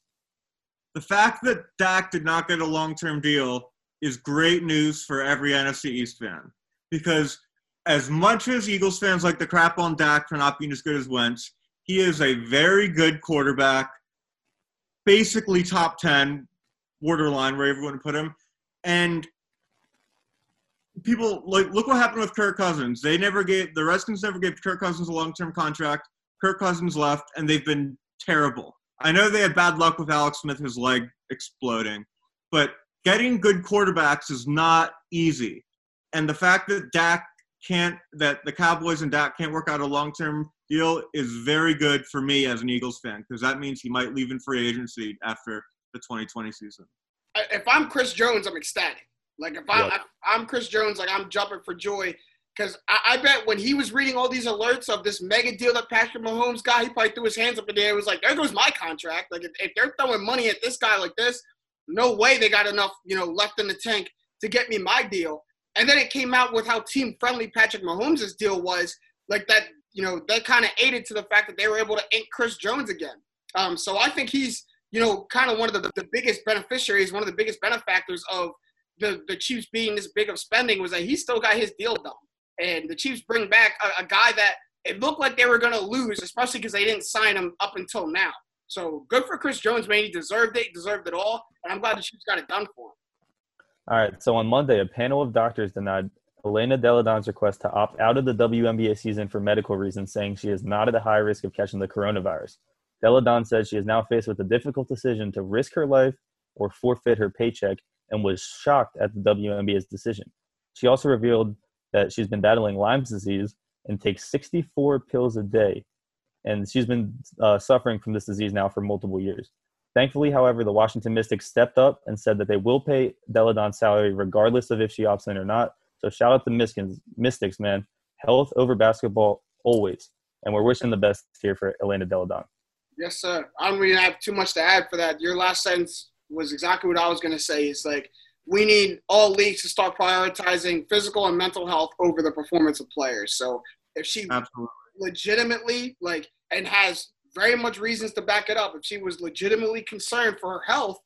The fact that Dak did not get a long-term deal is great news for every NFC East fan because as much as Eagles fans like the crap on Dak for not being as good as Wentz, he is a very good quarterback, basically top 10, borderline, wherever you want to put him. And people like look what happened with Kirk Cousins. They never gave the Redskins never gave Kirk Cousins a long-term contract. Kirk Cousins left, and they've been terrible. I know they had bad luck with Alex Smith, his leg exploding, but getting good quarterbacks is not easy. And the fact that Dak can't, that the Cowboys and Dak can't work out a long term deal is very good for me as an Eagles fan because that means he might leave in free agency after the 2020 season.
If I'm Chris Jones, I'm ecstatic. Like if I'm
Yeah.
if I'm Chris Jones, like I'm jumping for joy because I, I bet when he was reading all these alerts of this mega deal that Patrick Mahomes got, he probably threw his hands up in the air. and was like, "There goes my contract." Like if, if they're throwing money at this guy like this, no way they got enough, you know, left in the tank to get me my deal. And then it came out with how team friendly Patrick Mahomes' deal was. Like that, you know, that kind of aided to the fact that they were able to ink Chris Jones again. Um, so I think he's, you know, kind of one of the, the biggest beneficiaries, one of the biggest benefactors of the, the Chiefs being this big of spending was that he still got his deal done. And the Chiefs bring back a, a guy that it looked like they were going to lose, especially because they didn't sign him up until now. So good for Chris Jones, man. He deserved it. Deserved it all. And I'm glad the Chiefs got it done for him.
All right, so on Monday, a panel of doctors denied Elena Delle Donne's request to opt out of the WNBA season for medical reasons, saying she is not at a high risk of catching the coronavirus. Deladon said she is now faced with a difficult decision to risk her life or forfeit her paycheck and was shocked at the WNBA's decision. She also revealed that she's been battling Lyme's disease and takes 64 pills a day, and she's been uh, suffering from this disease now for multiple years. Thankfully, however, the Washington Mystics stepped up and said that they will pay Delle Donne's salary regardless of if she opts in or not. So shout out to Mystics, Mystics, man. Health over basketball always. And we're wishing the best here for Elena Delle Donne.
Yes, sir. I don't really have too much to add for that. Your last sentence was exactly what I was going to say. It's like we need all leagues to start prioritizing physical and mental health over the performance of players. So if she
Absolutely.
legitimately like and has very much reasons to back it up, if she was legitimately concerned for her health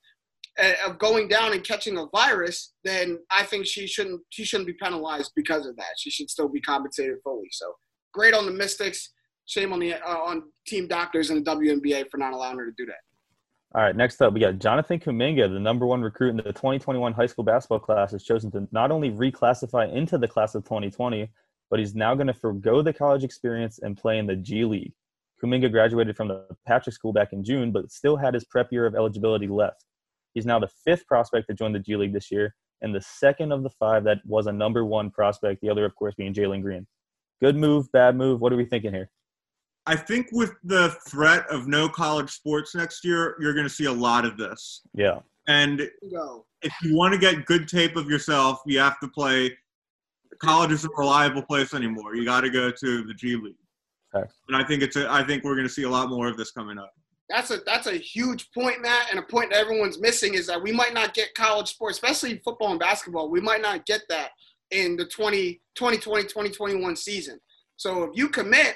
uh, of going down and catching a virus, then I think she shouldn't she shouldn't be penalized because of that. She should still be compensated fully. So great on the Mystics. Shame on the uh, on team doctors and the WNBA for not allowing her to do that.
All right, next up, we got Jonathan Kuminga, the number one recruit in the 2021 high school basketball class, has chosen to not only reclassify into the class of 2020, but he's now going to forego the college experience and play in the G League. Kuminga graduated from the Patrick School back in June, but still had his prep year of eligibility left. He's now the fifth prospect to join the G League this year, and the second of the five that was a number one prospect, the other, of course, being Jalen Green. Good move, bad move? What are we thinking here?
I think with the threat of no college sports next year, you're going to see a lot of this.
Yeah.
And
Go.
if you want to get good tape of yourself, you have to play. College isn't a reliable place anymore. You got to go to the G League.
Facts.
And I think it's a, I think we're going to see a lot more of this coming up.
That's a that's a huge point, Matt, and a point that everyone's missing is that we might not get college sports, especially football and basketball. We might not get that in the 20, 2020, 2021 season. So if you commit,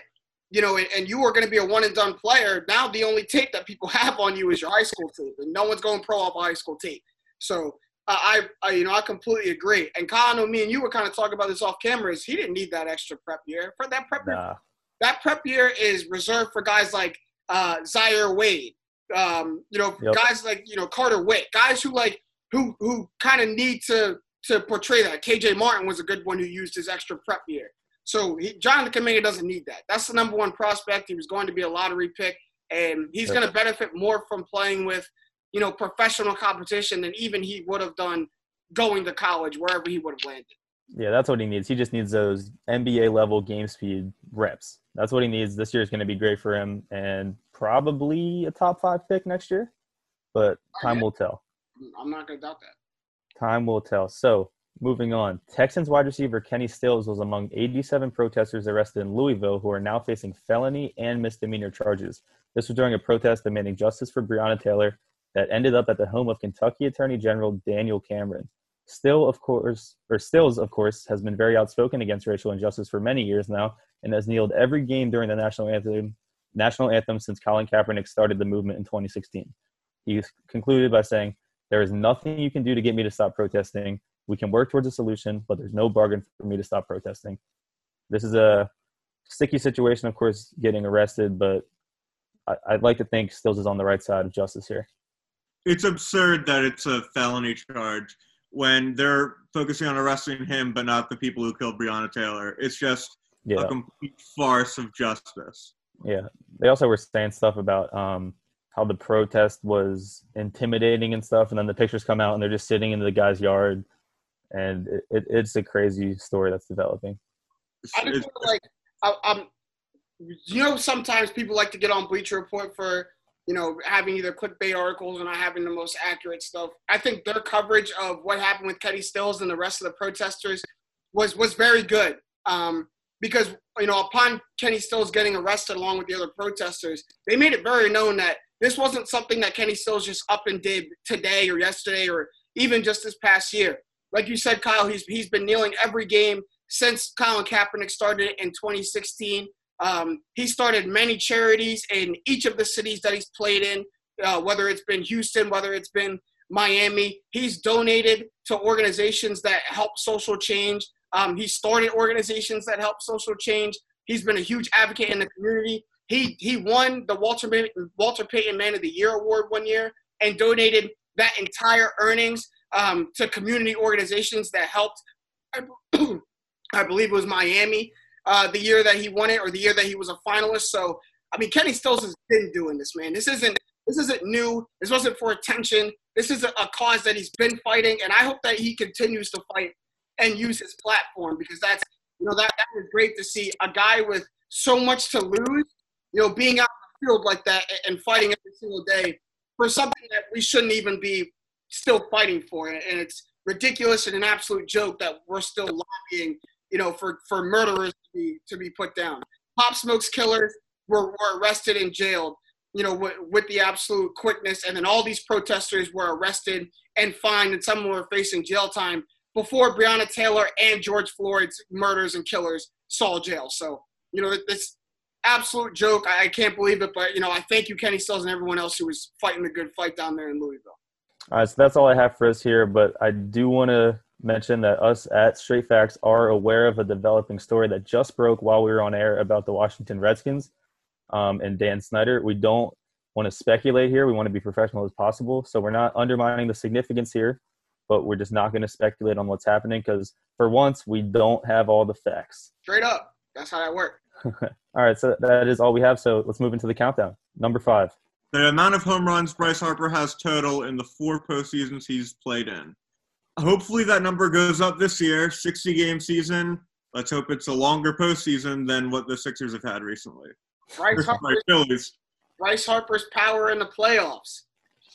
you know, and, you are going to be a one and done player, now the only tape that people have on you is your high school tape, and no one's going pro off of high school tape. So uh, I, I, you know, I completely agree. And Kyle, me and you were kind of talking about this off camera. Is he didn't need that extra prep year for that prep year
Nah.
that prep year is reserved for guys like uh, Zaire Wade, um, you know,
Yep.
guys like you know Carter Witt, guys who like who who kind of need to to portray that. KJ Martin was a good one who used his extra prep year. So he, Jonathan Kuminga doesn't need that. That's the number one prospect. He was going to be a lottery pick, and he's going to benefit more from playing with you know professional competition than even he would have done going to college wherever he would have landed.
Yeah, that's what he needs. He just needs those NBA level game speed reps. That's what he needs. This year is going to be great for him and probably a top five pick next year, but time will tell.
I'm not going to doubt that.
Time will tell. So, moving on. Texans wide receiver Kenny Stills was among 87 protesters arrested in Louisville who are now facing felony and misdemeanor charges. This was during a protest demanding justice for Breonna Taylor that ended up at the home of Kentucky Attorney General Daniel Cameron. Still, of course, or Stills, of course, has been very outspoken against racial injustice for many years now and has kneeled every game during the national anthem, national anthem since Colin Kaepernick started the movement in 2016. He concluded by saying, there is nothing you can do to get me to stop protesting. We can work towards a solution, but there's no bargain for me to stop protesting. This is a sticky situation, of course, getting arrested, but I, I'd like to think Stills is on the right side of justice here.
It's absurd that it's a felony charge when they're focusing on arresting him, but not the people who killed Breonna Taylor. It's just
Yeah,
a complete farce of justice.
yeah. They also were saying stuff about um, how the protest was intimidating and stuff, and then the pictures come out and they're just sitting in the guy's yard, and it, it, it's a crazy story that's developing.
I just feel like I, I'm. You know, sometimes people like to get on Bleacher Report for you know having either clickbait articles and not having the most accurate stuff. I think their coverage of what happened with Kenny Stills and the rest of the protesters was was very good. Um, because you know, upon Kenny Stills getting arrested along with the other protesters, they made it very known that this wasn't something that Kenny Stills just up and did today or yesterday or even just this past year. Like you said, Kyle, he's he's been kneeling every game since Colin Kaepernick started in 2016. Um, he started many charities in each of the cities that he's played in, uh, whether it's been Houston, whether it's been Miami. He's donated to organizations that help social change. Um, he started organizations that help social change. He's been a huge advocate in the community. He he won the Walter Walter Payton Man of the Year award one year and donated that entire earnings um, to community organizations that helped. I, I believe it was Miami uh, the year that he won it or the year that he was a finalist. So I mean, Kenny Stills has been doing this, man. This isn't this isn't new. This wasn't for attention. This is a, a cause that he's been fighting, and I hope that he continues to fight and use his platform because that's you know that that was great to see a guy with so much to lose, you know, being out in the field like that and fighting every single day for something that we shouldn't even be still fighting for, it. and it's ridiculous and an absolute joke that we're still lobbying, you know, for for murderers to be to be put down. Pop Smoke's killers were, were arrested and jailed, you know, with, with the absolute quickness, and then all these protesters were arrested and fined, and some were facing jail time before Breonna Taylor and George Floyd's murders and killers saw jail. So, you know, this absolute joke. I, I can't believe it, but you know, I thank you, Kenny Stills, and everyone else who was fighting the good fight down there in Louisville.
All right, so that's all I have for us here. But I do want to mention that us at Straight Facts are aware of a developing story that just broke while we were on air about the Washington Redskins um, and Dan Snyder. We don't want to speculate here. We want to be professional as possible. So we're not undermining the significance here, but we're just not going to speculate on what's happening because for once we don't have all the facts.
Straight up. That's how that works.
All right, so that is all we have. So let's move into the countdown. Number five.
The amount of home runs Bryce Harper has total in the four postseasons he's played in. Hopefully that number goes up this year. 60 game season. Let's hope it's a longer postseason than what the Sixers have had recently.
Bryce, Harper's, Bryce Harper's power in the playoffs.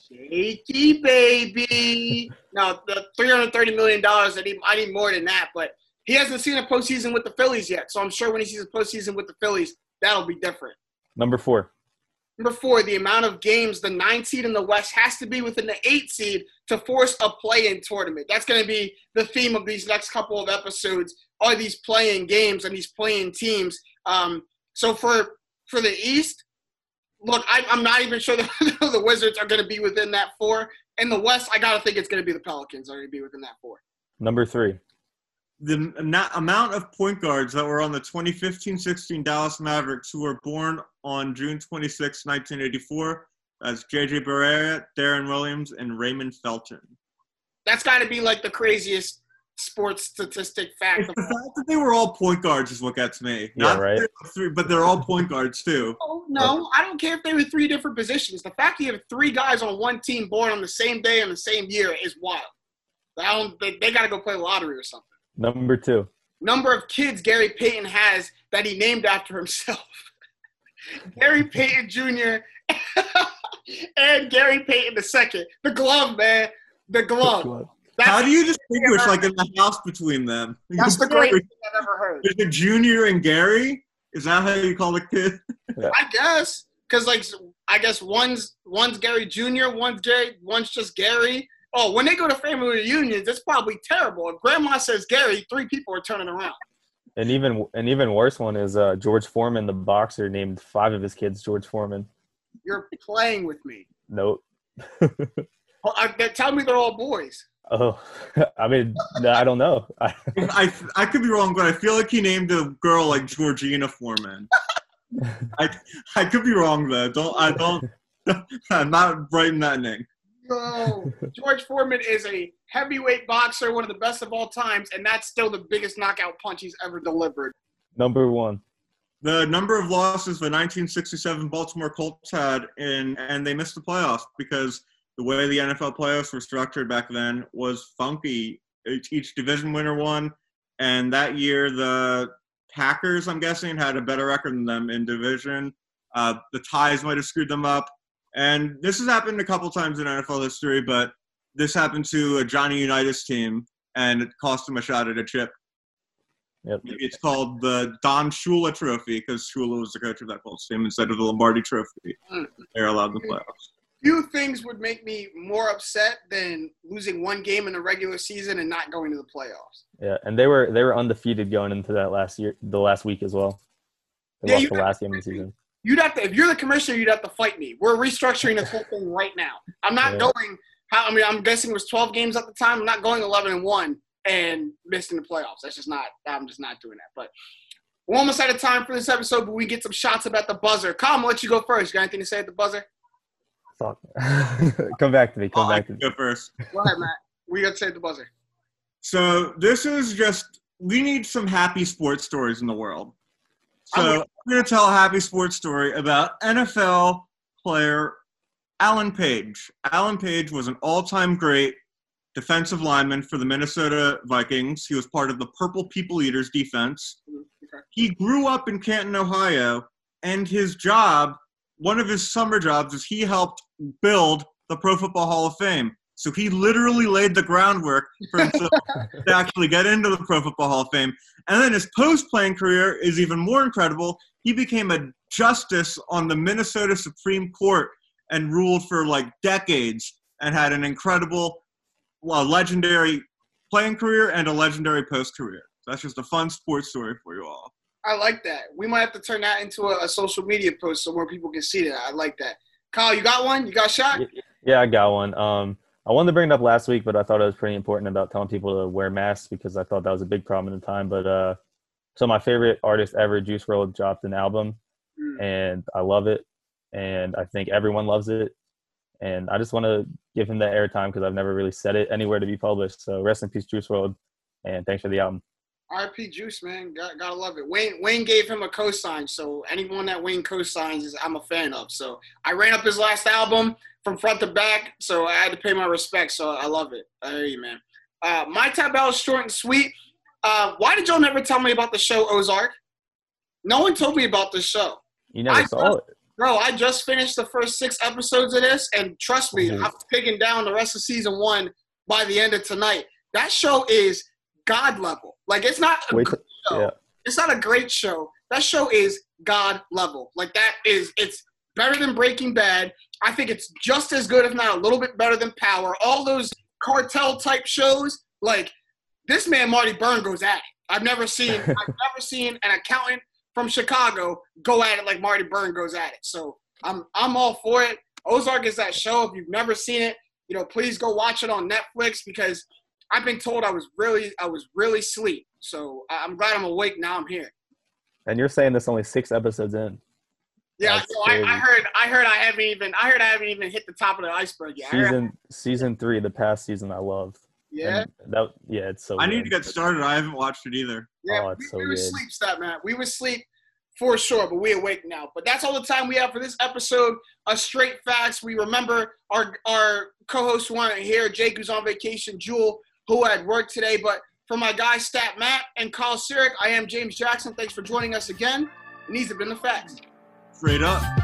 Shaky baby. no, the three hundred thirty million dollars. I need. I need more than that. But he hasn't seen a postseason with the Phillies yet. So I'm sure when he sees a postseason with the Phillies, that'll be different.
Number four.
Number four, the amount of games the nine seed in the West has to be within the eight seed to force a play-in tournament. That's going to be the theme of these next couple of episodes. Are these playing games and these playing teams? Um, so for for the East, look, I, I'm not even sure the Wizards are going to be within that four. In the West, I got to think it's going to be the Pelicans are going to be within that four.
Number three.
The na- amount of point guards that were on the 2015-16 Dallas Mavericks who were born on June 26, 1984, as J.J. Barea, Deron Williams, and Raymond Felton.
That's got to be like the craziest sports statistic fact.
It's the fact that they were all point guards is what gets me.
Yeah,
Not
right.
three, but they're all point guards too.
Oh, no, I don't care if they were three different positions. The fact you have three guys on one team born on the same day and the same year is wild. I don't, they, they got to go play lottery or something.
Number two.
Number of kids Gary Payton has that he named after himself. Gary Payton Jr. and Gary Payton II. The glove, man. The glove. That's,
How do you distinguish like in the house between them?
that's the greatest thing I've ever heard.
Is it Junior and Gary? Is that how you call the kid?
I guess. Because, like, I guess one's one's Gary Jr., one's Gary, one's just Gary. Oh, when they go to family reunions, it's probably terrible. If grandma says Gary, three people are turning around.
And even an even worse one is uh, George Foreman, the boxer, named five of his kids George Foreman.
You're playing with me.
Nope.
Oh, I, they tell me they're all boys.
Oh, I mean, I don't know. I,
I I could be wrong, but I feel like he named a girl like Georgina Foreman. I I could be wrong though. Don't I don't. I'm not writing that name.
No, George Foreman is a heavyweight boxer, one of the best of all times, and that's still the biggest knockout punch he's ever delivered.
number one.
The number of losses the 1967 Baltimore Colts had, in, and they missed the playoffs because the way the NFL playoffs were structured back then was funky. Each, each division winner won, and that year the Packers, I'm guessing, had a better record than them in division. Uh, the ties might have screwed them up, and this has happened a couple times in NFL history, but this happened to a Johnny Unitas team, and it cost them a shot at a chip.
Yep.
It's called the Don Shula Trophy because Shula was the coach of that Colts team instead of the Lombardi Trophy. They're allowed in the playoffs.
Few things would make me more upset than losing one game in the regular season and not going to the playoffs.
Yeah, and they were they were undefeated going into that last year, the last week as well. They
Yeah,
lost the last game of the season.
You'd have to, if you're the commissioner, you'd have to fight me. We're restructuring this whole thing right now. I'm not
Yeah.
going. How, I mean, I'm guessing it was 12 games at the time. I'm not going 11 and one and missing the playoffs. That's just not. I'm just not doing that. But we're almost out of time for this episode. But we get some shots about the buzzer. Kyle, I'm let you go first. You got anything to say at the buzzer?
Fuck. come back to me. Come
Oh, I
back to
can
me.
go first.
Go ahead, Matt. We got to say at the buzzer.
So this is just we need some happy sports stories in the world. So
I'm-
going to tell a happy sports story about NFL player Alan Page. Alan Page was an all-time great defensive lineman for the Minnesota Vikings. He was part of the Purple People Eaters defense. He grew up in Canton, Ohio, and his job, one of his summer jobs, is he helped build the Pro Football Hall of Fame. So he literally laid the groundwork for himself to actually get into the Pro Football Hall of Fame. And then his post playing career is even more incredible. He became a justice on the Minnesota Supreme Court and ruled for like decades and had an incredible, well, legendary playing career and a legendary post career. That's just a fun sports story for you all.
I like that. We might have to turn that into a, a social media post so more people can see that. I like that. Kyle, you got one? You got shot?
Yeah, I got one. Um, I wanted to bring it up last week, but I thought it was pretty important about telling people to wear masks because I thought that was a big problem at the time. But uh, so my favorite artist ever, Juice WRLD, dropped an album,
Mm.
and I love it. and I think everyone loves it. And I just want to give him the airtime because I've never really said it anywhere to be published. So rest in peace, Juice WRLD, and thanks for the album.
RP Juice, man, Got, gotta love it. Wayne Wayne gave him a cosign, so anyone that Wayne cosigns is I'm a fan of. So I ran up his last album from front to back, so I had to pay my respects. So I love it. I hear you, man. Uh, my tabelle is short and sweet. Uh, why did y'all never tell me about the show Ozark? No one told me about this show.
You never
I
saw it.
Bro, I just finished the first six episodes of this, and trust me,
Mhm.
I'm picking down the rest of season one by the end of tonight. That show is god level. Like it's not a
Wait,
show.
yeah.
It's not a great show. That show is god level. Like that is it's better than Breaking Bad. I think it's just as good, if not a little bit better than Power. All those cartel type shows, like this man Marty Byrde goes at it. I've never seen I've never seen an accountant from Chicago go at it like Marty Byrde goes at it. So I'm I'm all for it. Ozark is that show. If you've never seen it, you know, please go watch it on Netflix because I've been told I was really I was really sleep. So I'm glad I'm awake now. I'm here.
And you're saying this only six episodes in.
Yeah, so I, I heard I heard I haven't even I heard I haven't even hit the top of the iceberg yet.
Season season three, the past season, I loved.
yeah,
And that yeah, it's so.
I need to get started. I haven't watched it either.
yeah.
Oh,
we,
it's so
we were
good.
sleep, stat man. We were sleep for sure, but we awake now. But that's all the time we have for this episode of Straight Facts. We remember our our co-hosts who aren't here, Jake who's on vacation, Jewel who had work today. But for my guys Stat Matt and Carl Sirik, I am James Jackson. Thanks for joining us again. And these have been the facts.
Straight up.